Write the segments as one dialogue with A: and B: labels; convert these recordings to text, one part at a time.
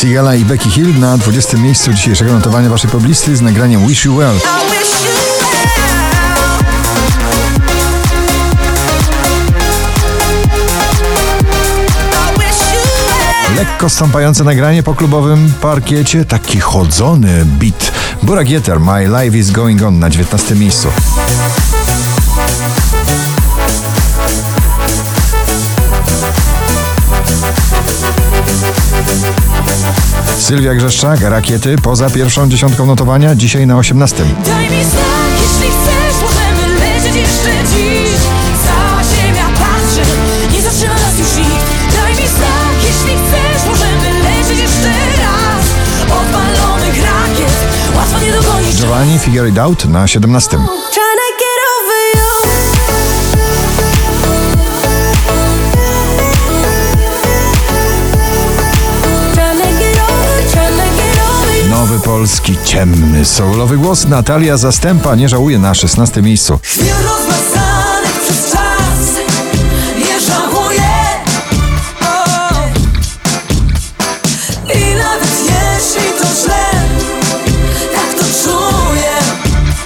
A: Sigala i Becky Hill na 20. miejscu dzisiejszego notowania waszej poblisty z nagraniem Wish You Well. Lekko stąpające nagranie po klubowym parkiecie, taki chodzony beat. Burak Yeter, My Life is Going On na 19. miejscu. Sylwia Grzeszczak, Rakiety, poza pierwszą dziesiątką notowania, dzisiaj na 18.
B: Daj mi znak, jeśli chcesz, możemy lecieć jeszcze dziś Cała ziemia patrzy, nie zatrzyma nas już nikt Daj mi znak, jeśli chcesz, możemy lecieć jeszcze raz Odpalonych rakiet, łatwo nie dogonić
A: Giovanni Figure It Out na 17. polski, ciemny, soulowy głos Natalia Zastępa nie żałuje na 16 miejscu.
B: Tak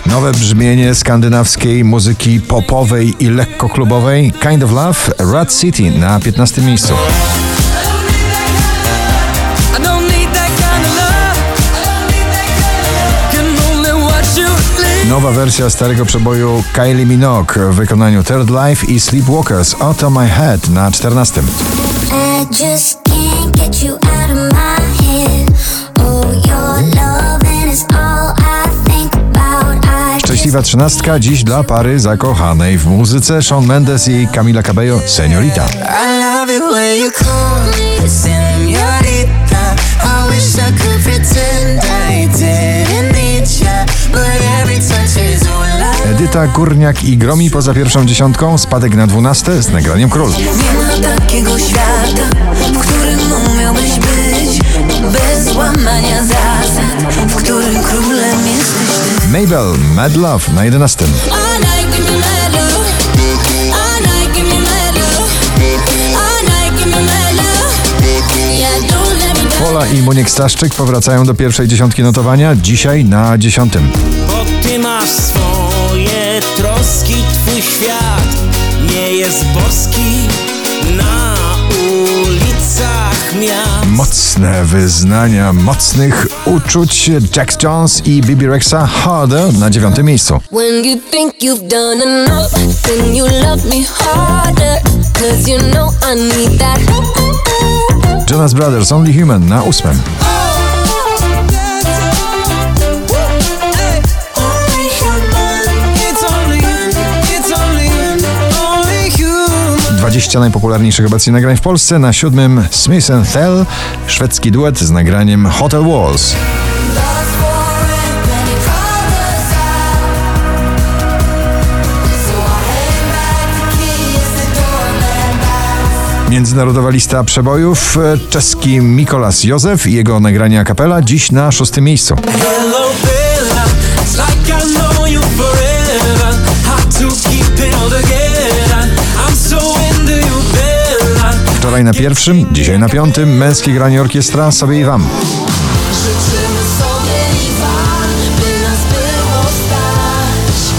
A: Nowe brzmienie skandynawskiej muzyki popowej i lekko klubowej Kind of Love, Rat City na 15 miejscu. Nowa wersja starego przeboju Kylie Minogue w wykonaniu Third Life i Sleepwalkers Out of My Head na 14.
C: I just can't get you out of my head. Oh, your loving is all I think about. I
A: Szczęśliwa trzynastka dziś dla pary zakochanej w muzyce Shawn Mendes i Camila Cabello Seniorita. Edyta Górniak i Gromi poza pierwszą dziesiątką, spadek na dwunaste z nagraniem Król.
B: Nie ma takiego świata, w którym umiałbyś być. Bez łamania zasad, w którym królem jesteś ty.
A: Mabel, Mad Love na jedenastym. Pola i Moniek Staszczyk powracają do pierwszej dziesiątki notowania, dzisiaj na dziesiątym.
D: Bo ty masz swoje jest boski na ulicach miast.
A: Mocne wyznania mocnych uczuć Jax Jones i Bibi Rexa Harder na dziewiątym miejscu.
B: When you think you've done enough, then you love me harder. Cause you know I need that.
A: Jonas Brothers Only Human na ósmym. 20 najpopularniejszych obecnie nagrań w Polsce. Na siódmym Smith Thell, szwedzki duet z nagraniem Hotel Walls. Międzynarodowa lista przebojów. Czeski Mikolas Józef i jego nagranie a capella dziś na szóstym miejscu. Wczoraj na pierwszym, dzisiaj na piątym. Męskie granie orkiestra sobie i wam.
B: Życzymy sobie i wam, by nas było stać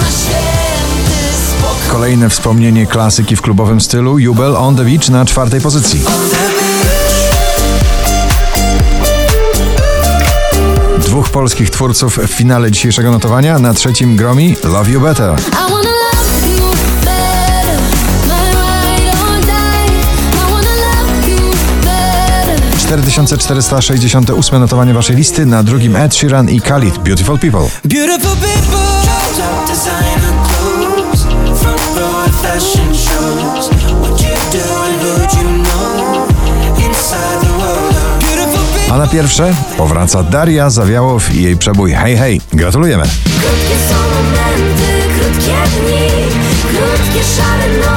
B: na święty spokój.
A: Kolejne wspomnienie klasyki w klubowym stylu. Jubel on the beach na czwartej pozycji. Dwóch polskich twórców w finale dzisiejszego notowania. Na trzecim Gromi Love You Better. 4468 notowanie waszej listy, na drugim Ed Sheeran i Khalid, Beautiful People.
D: Beautiful
A: A na pierwsze powraca Daria Zawiałow i jej przebój Hej Hej. Gratulujemy!
B: Krótkie są momenty, krótkie dni, krótkie szare.